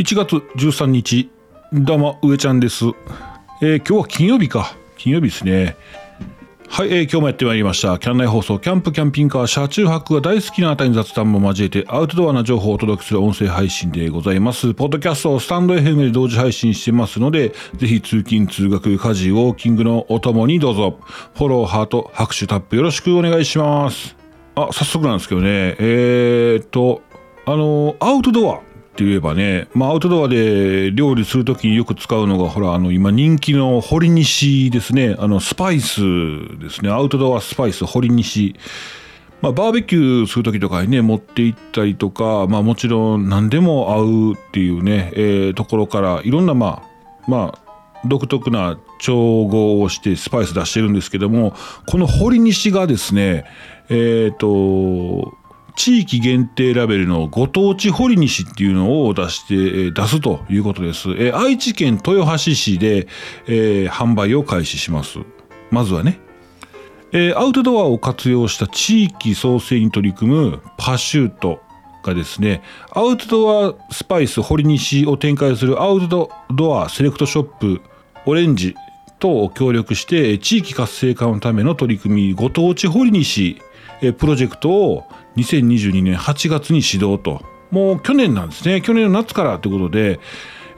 1月13日どうも上ちゃんです、えー今日は金曜日か。金曜日ですね。はい、えー今日もやってまいりました。キャン内放送キャンプキャンピングカー車中泊が大好きなあなたに雑談も交えてアウトドアな情報をお届けする音声配信でございます。ポッドキャストをスタンド FM で同時配信してますのでぜひ通勤通学家事ウォーキングのお供にどうぞ。フォローハート拍手タップよろしくお願いします。あ早速なんですけどね。えー、っとあのアウトドア。って言えばね、まあ、アウトドアで料理するときによく使うのがほらあの今人気の堀西ですね。あのスパイスですね。アウトドアスパイス堀西。まあ、バーベキューする時とかにね持って行ったりとか、まあ、もちろん何でも合うっていうね、えーところからいろんなまあまあ独特な調合をしてスパイス出してるんですけどもこの堀西がですねえっ、と地域限定ラベルのご当地堀西っていうのを出して、え出すということです。え愛知県豊橋市で、えー販売を開始します。まずはね。えーアウトドアを活用した地域創生に取り組むパシュートがですねアウトドアスパイス堀西を展開するアウトドアセレクトショップオレンジと協力して地域活性化のための取り組みご当地堀西えプロジェクトを2022年8月に始動と。もう去年なんですね。去年の夏からということで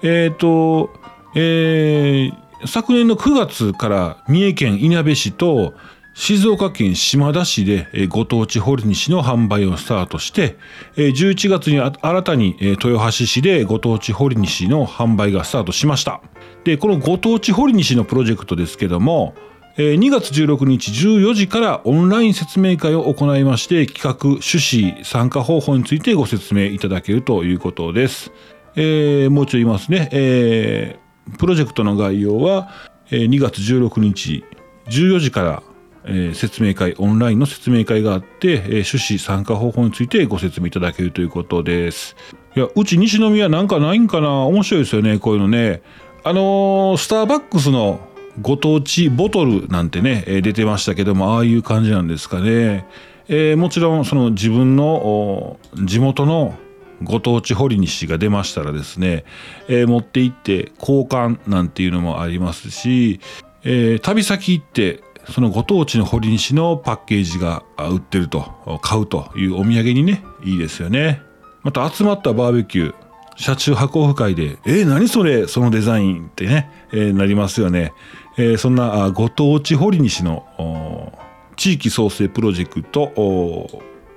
えっ、とえー昨年の9月から三重県いなべ市と静岡県島田市でご当地堀西の販売をスタートして11月に新たに豊橋市でご当地堀西の販売がスタートしました。でこのご当地堀西のプロジェクトですけども2月16日14時からオンライン説明会を行いまして企画趣旨参加方法についてご説明いただけるということです、えーもう一度言いますね、えープロジェクトの概要は、2月16日14時から、説明会オンラインの説明会があって、趣旨参加方法についてご説明いただけるということです。いやうち西宮なんかないんかな？面白いですよねこういうのね。あのースターバックスのご当地ボトルなんてね、え出てましたけどもああいう感じなんですかね、えーもちろんその自分の地元のご当地堀西が出ましたらですね、えー持って行って交換なんていうのもありますし、えー旅先行ってそのご当地の堀西のパッケージが売ってると買うというお土産にねいいですよね。また集まったバーベキュー車中泊オフ会で「えー、何それそのデザイン」ってね、えーなりますよね、えーそんなご当地堀西の地域創生プロジェクト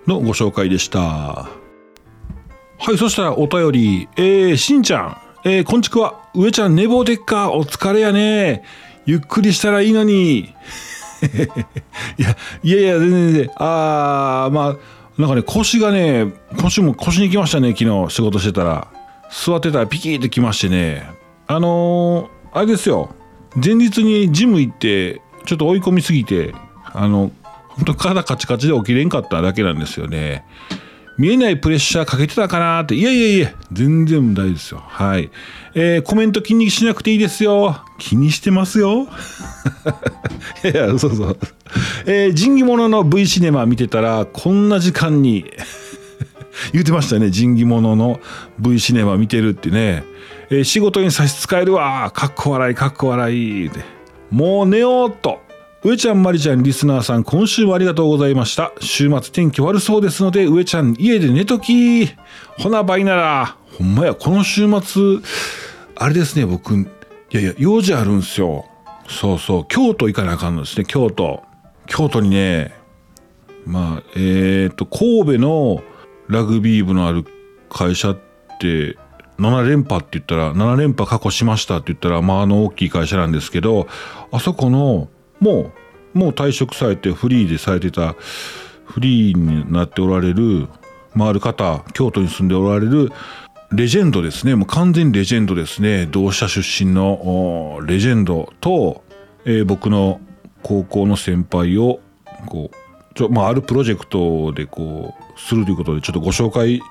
のご紹介でした。はいそしたらお便り。えー、しんちゃん。えー、こんちくわ上ちゃん寝坊でっか。お疲れやね。ゆっくりしたらいいのに。いやいやいや全然全然。あーまあなんかね腰がね腰も腰に来ましたね昨日仕事してたら。座ってたらピキーってきましてね。あのー、あれですよ。前日にジム行ってちょっと追い込みすぎてあの本当体カチカチで起きれんかっただけなんですよね。見えないプレッシャーかけてたかなって。いやいやいや全然大丈夫ですよ。はい、えーコメント気にしなくていいですよ。気にしてますよ。いやいやそうそうえー仁義者の V シネマ見てたらこんな時間に。言ってましたね。仁義者の V シネマ見てるってね、えー仕事に差し支えるわ。かっこ笑いかっこ笑い。ってもう寝ようっと。上ちゃんまりちゃんリスナーさん今週もありがとうございました。週末天気悪そうですので上ちゃん家で寝とき。ほな倍ならほんまやこの週末あれですね僕いやいや用事あるんすよ。そうそう。京都行かなあかんのですね京都。京都にねまあえっ、と神戸のラグビー部のある会社って7連覇って言ったら7連覇過去しましたって言ったらまああの大きい会社なんですけどあそこのもうもう退職されてフリーでされてたフリーになっておられるまあある方京都に住んでおられるレジェンドですね。もう完全にレジェンドですね。同志社出身のレジェンドと、えー僕の高校の先輩をこうちょ、まあ、あるプロジェクトでこうするということでちょっとご紹介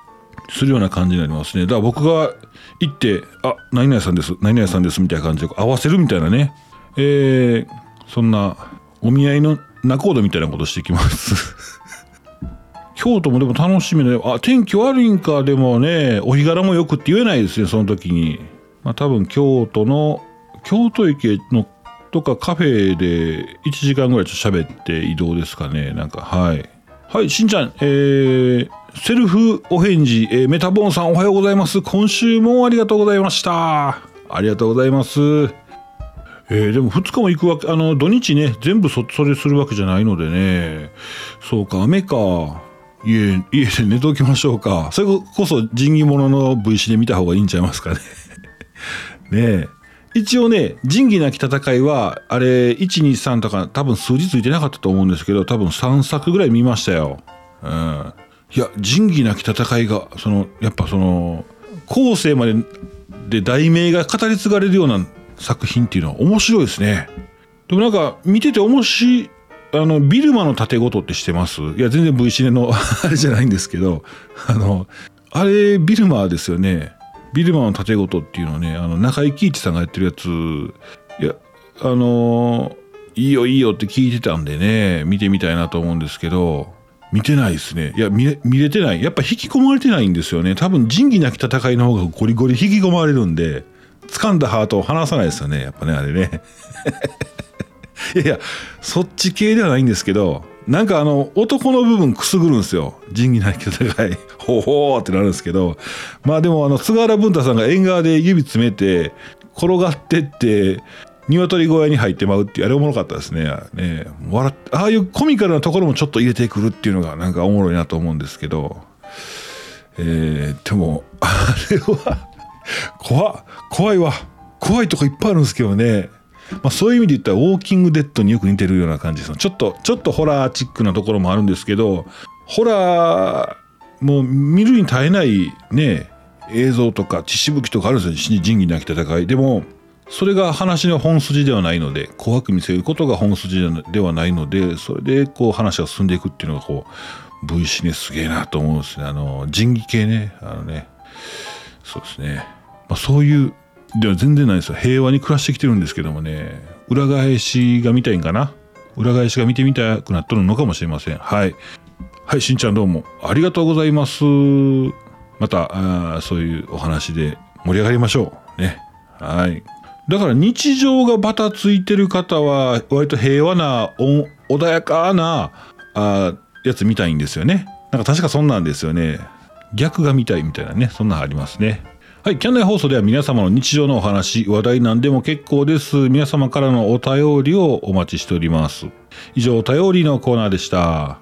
するような感じになりますねだから僕が行って「あ何々さんです何々さんです」みたいな感じで合わせるみたいなねえーそんなお見合いの仲人みたいなことしてきます 京都もでも楽しみで、あ、天気悪いんか、でもね、お日柄もよくって言えないですね、その時に。まあ多分京都の、京都駅のとかカフェで1時間ぐらいちょっと喋って移動ですかね。なんか、はい。はい、しんちゃん、えー、セルフお返事、えー、メタボーンさんおはようございます。今週もありがとうございました。ありがとうございます。えー、でも2日も行くわけ、あの、土日ね、全部そ、それするわけじゃないのでね。そうか、雨か。家、家で寝ておきましょうか。それこそ仁義者の V 詞で見た方がいいんちゃいますかね。ねえ。一応ね、仁義なき戦いは、あれ、1、2、3とか、多分数字ついてなかったと思うんですけど、多分3作ぐらい見ましたよ。うん。いや、仁義なき戦いが、その、やっぱその、後世までで題名が語り継がれるような作品っていうのは面白いですね。でもなんか、見てて面白い、あの、ビルマの盾事ってしてます？いや、全然 V シネの あれじゃないんですけど、あの、あれ、ビルマですよね。ビルマの盾事っていうのはね、あの、中井貴一さんがやってるやつ、いや、あのいいよいいよって聞いてたんでね、見てみたいなと思うんですけど、見てないですね。いや、見れてない。やっぱ引き込まれてないんですよね。多分、仁義なき戦いの方がゴリゴリ引き込まれるんで、掴んだハートを離さないですよね。やっぱね、あれね。いやいや、そっち系ではないんですけど、なんかあの、男の部分くすぐるんですよ。仁義なき戦い。ほうほーってなるんですけど、まあでもあの、菅原文太さんが縁側で指詰めて、転がってって、鶏小屋に入ってまうってあれおもろかったですね。ね笑ああいうコミカルなところもちょっと入れてくるっていうのがなんかおもろいなと思うんですけど、えー、でも、あれは怖、怖いわ。怖いとこいっぱいあるんですけどね。まあ、そういう意味で言ったらウォーキングデッドによく似てるような感じです。ちょっと、ちょっとホラーチックなところもあるんですけど、ホラー、もう見るに耐えないね、映像とか血しぶきとかあるんですよ。仁義なき戦い。でも、それが話の本筋ではないので怖く見せることが本筋ではないのでそれでこう話が進んでいくっていうのがこう V シネすげえなと思うんですね。あの仁義系ね。あのね。そうですね、まあ、そういうでは全然ないですよ。平和に暮らしてきてるんですけどもね。裏返しが見たいんかな？裏返しが見てみたくなっとるのかもしれません。はい。はいしんちゃんどうも。ありがとうございます。またあそういうお話で盛り上がりましょう。ね。はい。だから日常がバタついてる方は割と平和な穏やかなあやつ見たいんですよね。なんか確かそんなんですよね。逆が見たいみたいなね、そんなんありますね。はい、キャンナイ放送では皆様の日常のお話、話題なんでも結構です。皆様からのお便りをお待ちしております。以上、お便りのコーナーでした。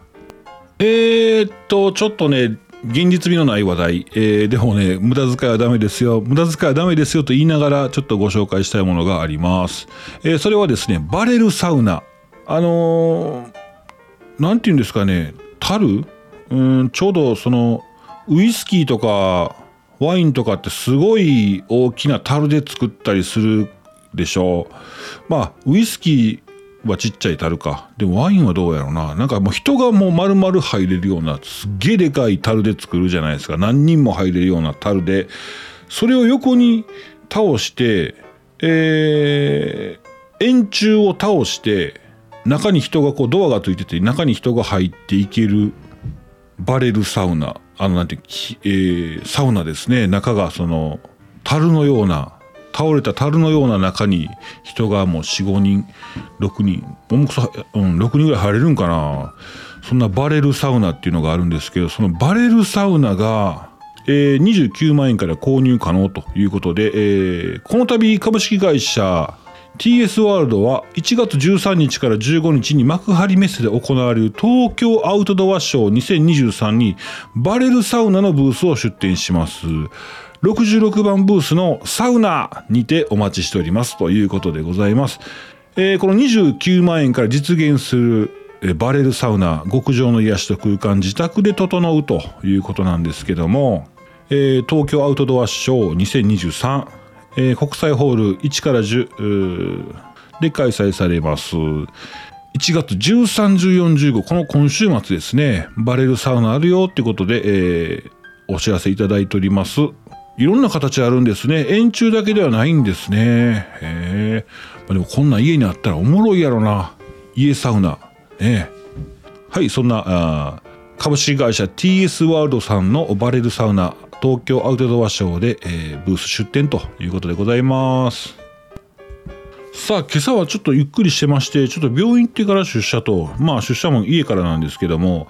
えー、っと、ちょっとね、現実味のない話題、えー、でもね、無駄遣いはダメですよ。無駄遣いはダメですよと言いながら、ちょっとご紹介したいものがあります。えー、それはですね、バレルサウナ。あのー、て言うんですかね、樽？うん、ちょうどその、ウイスキーとか、ワインとかってすごい大きな樽で作ったりするでしょう。まあ、ウイスキー、はちっちゃい樽か。でもワインはどうやろうな。なんかもう人がもう丸々入れるような、すっげえでかい樽で作るじゃないですか。何人も入れるような樽で。それを横に倒して、えー、円柱を倒して、中に人がこうドアがついてて、中に人が入っていけるバレルサウナ。あの、なんて、えー、サウナですね。中がその、樽のような倒れた樽のような中に人がもう45人6人重くそ、うん、6人ぐらい入れるんかなそんなバレルサウナっていうのがあるんですけどそのバレルサウナが、えー、29万円から購入可能ということで、えー、この度株式会社 TS ワールドは1月13日から15日に幕張メッセで行われる東京アウトドアショー2023にバレルサウナのブースを出展します。66番ブースのサウナにてお待ちしておりますということでございます。えー、この29万円から実現するバレルサウナ、極上の癒しと空間自宅で整うということなんですけども、えー、東京アウトドアショー2023、えー、国際ホール1から10で開催されます。1月13、14、15、この今週末ですね、バレルサウナあるよってことで、えー、お知らせいただいております。いろんな形あるんですね。円柱だけではないんですね。へえ。まあ、でもこんな家にあったらおもろいやろな。家サウナ。ねはい、そんな、あ株式会社 TS ワールドさんのバレルサウナ東京アウトドアショーで、えー、ブース出店ということでございますさあ今朝はちょっとゆっくりしてましてちょっと病院行ってから出社とまあ出社も家からなんですけども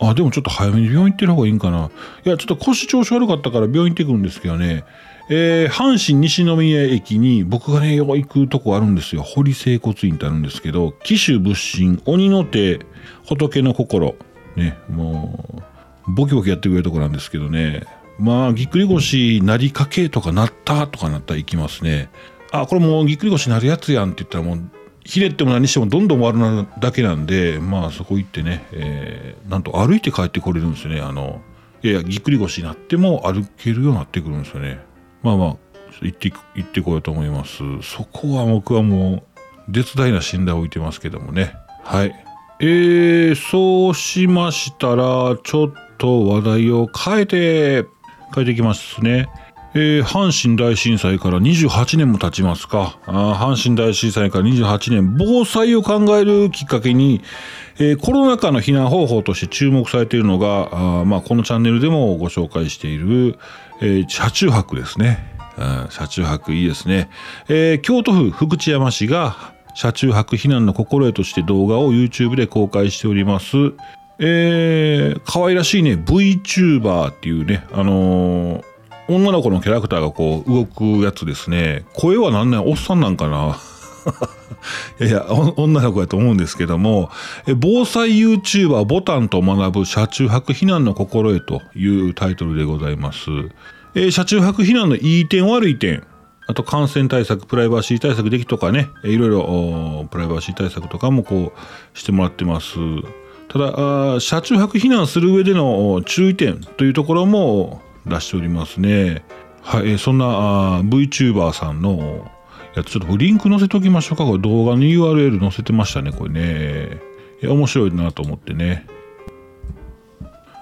あでもちょっと早めに病院行ってる方がいいんかないやちょっと腰調子悪かったから病院行ってくるんですけどねえー、阪神西宮駅に僕がね、よく行くとこあるんですよ。堀整骨院ってあるんですけど、紀州仏心、鬼の手、仏の心、ね、もう、ボキボキやってくれるとこなんですけどね。まあ、ぎっくり腰なりかけとかなったとかなったら行きますね。あ、これもうぎっくり腰なるやつやんって言ったらもう、ひねっても何してもどんどん悪なるだけなんで、まあそこ行ってね、えー、なんと歩いて帰ってこれるんですよね。あの、いやいや、ぎっくり腰になっても歩けるようになってくるんですよね。まあまあ、行って、行ってこようと思います。そこは僕はもう、絶大な信頼を置いてますけどもね。はい。えー、そうしましたら、ちょっと話題を変えて、変えていきますね。えー、阪神大震災から28年も経ちますか。阪神大震災から28年、防災を考えるきっかけに、えー、コロナ禍の避難方法として注目されているのが、まあ、このチャンネルでもご紹介している、えー、車中泊ですね。車中泊いいですね。えー、京都府福知山市が車中泊避難の心得として動画を YouTube で公開しております。えー、可愛らしいね、VTuber っていうね、あのー、女の子のキャラクターがこう動くやつですね。声は何なんおっさんなんかな いや、女の子やと思うんですけども、防災 YouTuber ボタンと学ぶ車中泊避難の心得というタイトルでございます。え、車中泊避難のいい点悪い点、あと感染対策、プライバシー対策できとかね、いろいろプライバシー対策とかもこうしてもらってます。ただ、車中泊避難する上での注意点というところも出しておりますね。はい、そんな VTuber さんのやつ、ちょっとリンク載せておきましょうか。これ動画の URL 載せてましたね、これね。いや、面白いなと思ってね。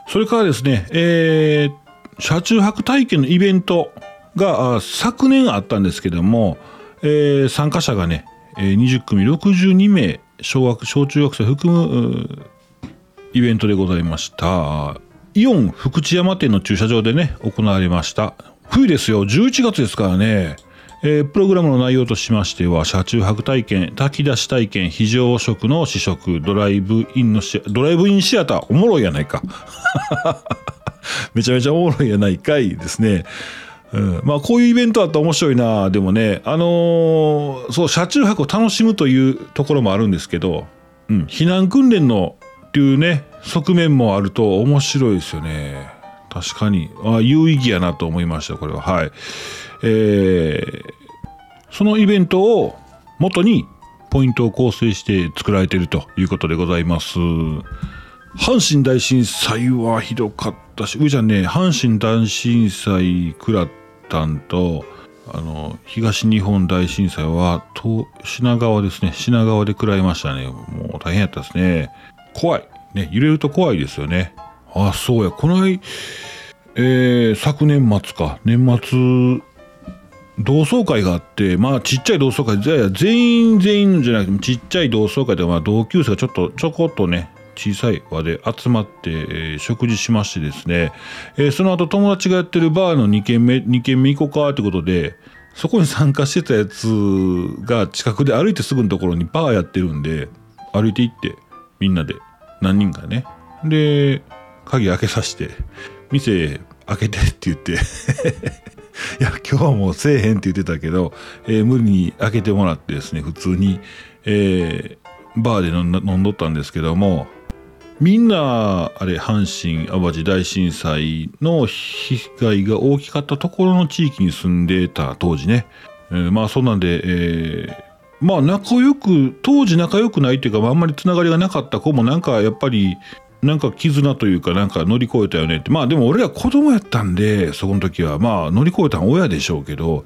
それからですね、えー、車中泊体験のイベントが昨年あったんですけども、えー、参加者がね、20組62名小学小中学生含むイベントでございましたイオン福知山店の駐車場でね行われました。冬ですよ。11月ですからね。えー、プログラムの内容としましては車中泊体験炊き出し体験非常食の試食ドライブインのシドライブインシアターおもろいやないか。めちゃめちゃおもろいやないかいですね。うん、まあこういうイベントあったら面白いな。でもねあのー、そう車中泊を楽しむというところもあるんですけど、うん、避難訓練のっていうね側面もあると面白いですよね確かにあ有意義やなと思いましたこれははいえー、そのイベントを元にポイントを構成して作られているということでございます阪神大震災はひどかったし、うじゃんね、阪神大震災食らったんと、あの、東日本大震災は、品川ですね。品川で食らいましたね。もう大変やったですね。怖い。ね、揺れると怖いですよね。あ、そうや。この間、えー、昨年末か。年末、同窓会があって、まあちっちゃい同窓会、全員全員じゃなくて、ちっちゃい同窓会で、まあ同級生がちょっと、ちょこっとね、小さい輪で集まって、えー、食事しましてですね、えー、その後友達がやってるバーの2軒目、2軒目行こうかってことで、そこに参加してたやつが近くで歩いてすぐのところにバーやってるんで、歩いて行って、みんなで、何人かね。で、鍵開けさせて、店開けてって言って いや、今日はもうせえへんって言ってたけど、えー、無理に開けてもらってですね、普通に、えー、バーで飲んどったんですけども、みんな、あれ、阪神・淡路大震災の被害が大きかったところの地域に住んでた当時ね。えー、まあ、そんなんで、えー、まあ、仲良く、当時仲良くないっていうか、まあ、あんまりつながりがなかった子も、なんか、やっぱり、なんか絆というか、なんか乗り越えたよねって。まあ、でも俺ら子供やったんで、そこの時は。まあ、乗り越えたのは親でしょうけど、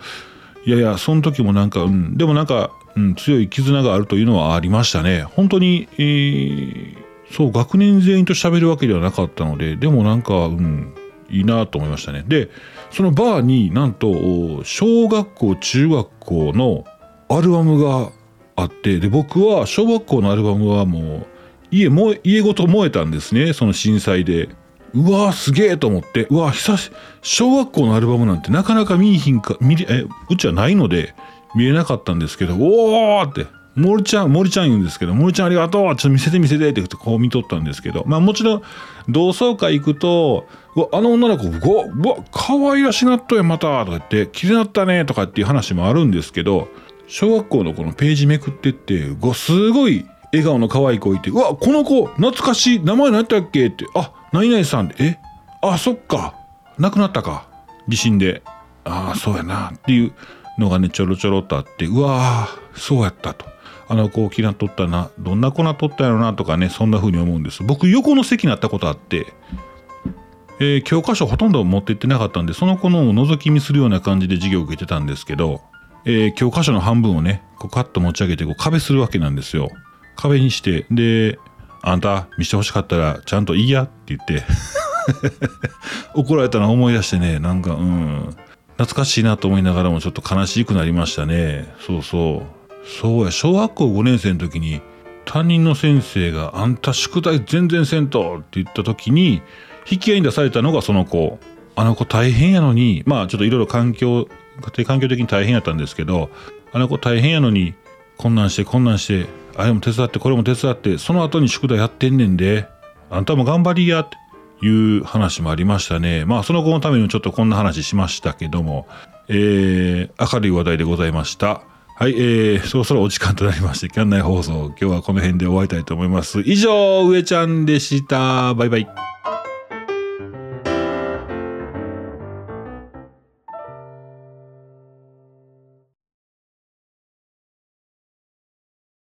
いやいや、その時もなんか、うん、でもなんか、うん、強い絆があるというのはありましたね。本当に、えーそう学年全員と喋るわけではなかったのででもなんかうんいいなと思いましたねでそのバーになんと小学校中学校のアルバムがあってで僕は小学校のアルバムはもう家も家ごと燃えたんですねその震災で。うわーすげえと思って。うわ久し小学校のアルバムなんてなかなか見いひんか見りえうちはないので見えなかったんですけどおーって。森ちゃん森ちゃん言うんですけど森ちゃんありがとうちょっと見せて見せてってってこう見とったんですけど。まあもちろん同窓会行くとうわあの女の子うわうわ可愛らしなっとやまたとか言って綺麗なったねとかっていう話もあるんですけど小学校のこのページめくってってうわすごい笑顔の可愛い子いてうわこの子懐かしい名前何やったっけ？ってあ何々さんえ？あそっか。亡くなったか。地震で。ああそうやな。っていうのがねちょろちょろっとあってうわーそうやったと。あの子気なっとったな。どんな子なっとったやろな？とかねそんな風に思うんです。僕横の席になったことあってえー、教科書ほとんど持って行ってなかったんでその子のを覗き見するような感じで授業を受けてたんですけど、えー、教科書の半分をねこうカッと持ち上げてこう壁するわけなんですよ。壁にしてであんた見してほしかったらちゃんといいやって言って 怒られたのを思い出してねなんかうん。懐かしいなと思いながらもちょっと悲しくなりましたね。そうそう。そうや小学校5年生の時に担任の先生が「あんた宿題全然せんと」って言った時に引き合いに出されたのがその子。あの子大変やのにまあちょっといろいろ環境家庭環境的に大変やったんですけどあの子大変やのにこんなんしてこんなんしてあれも手伝ってこれも手伝ってその後に宿題やってんねんであんたも頑張りやっていう話もありましたねまあその子のためにもちょっとこんな話しましたけどもえー、明るい話題でございましたはい、えー、そろそろお時間となりまして、キャン内放送、今日はこの辺で終わりたいと思います。以上、上ちゃんでした。バイバイ。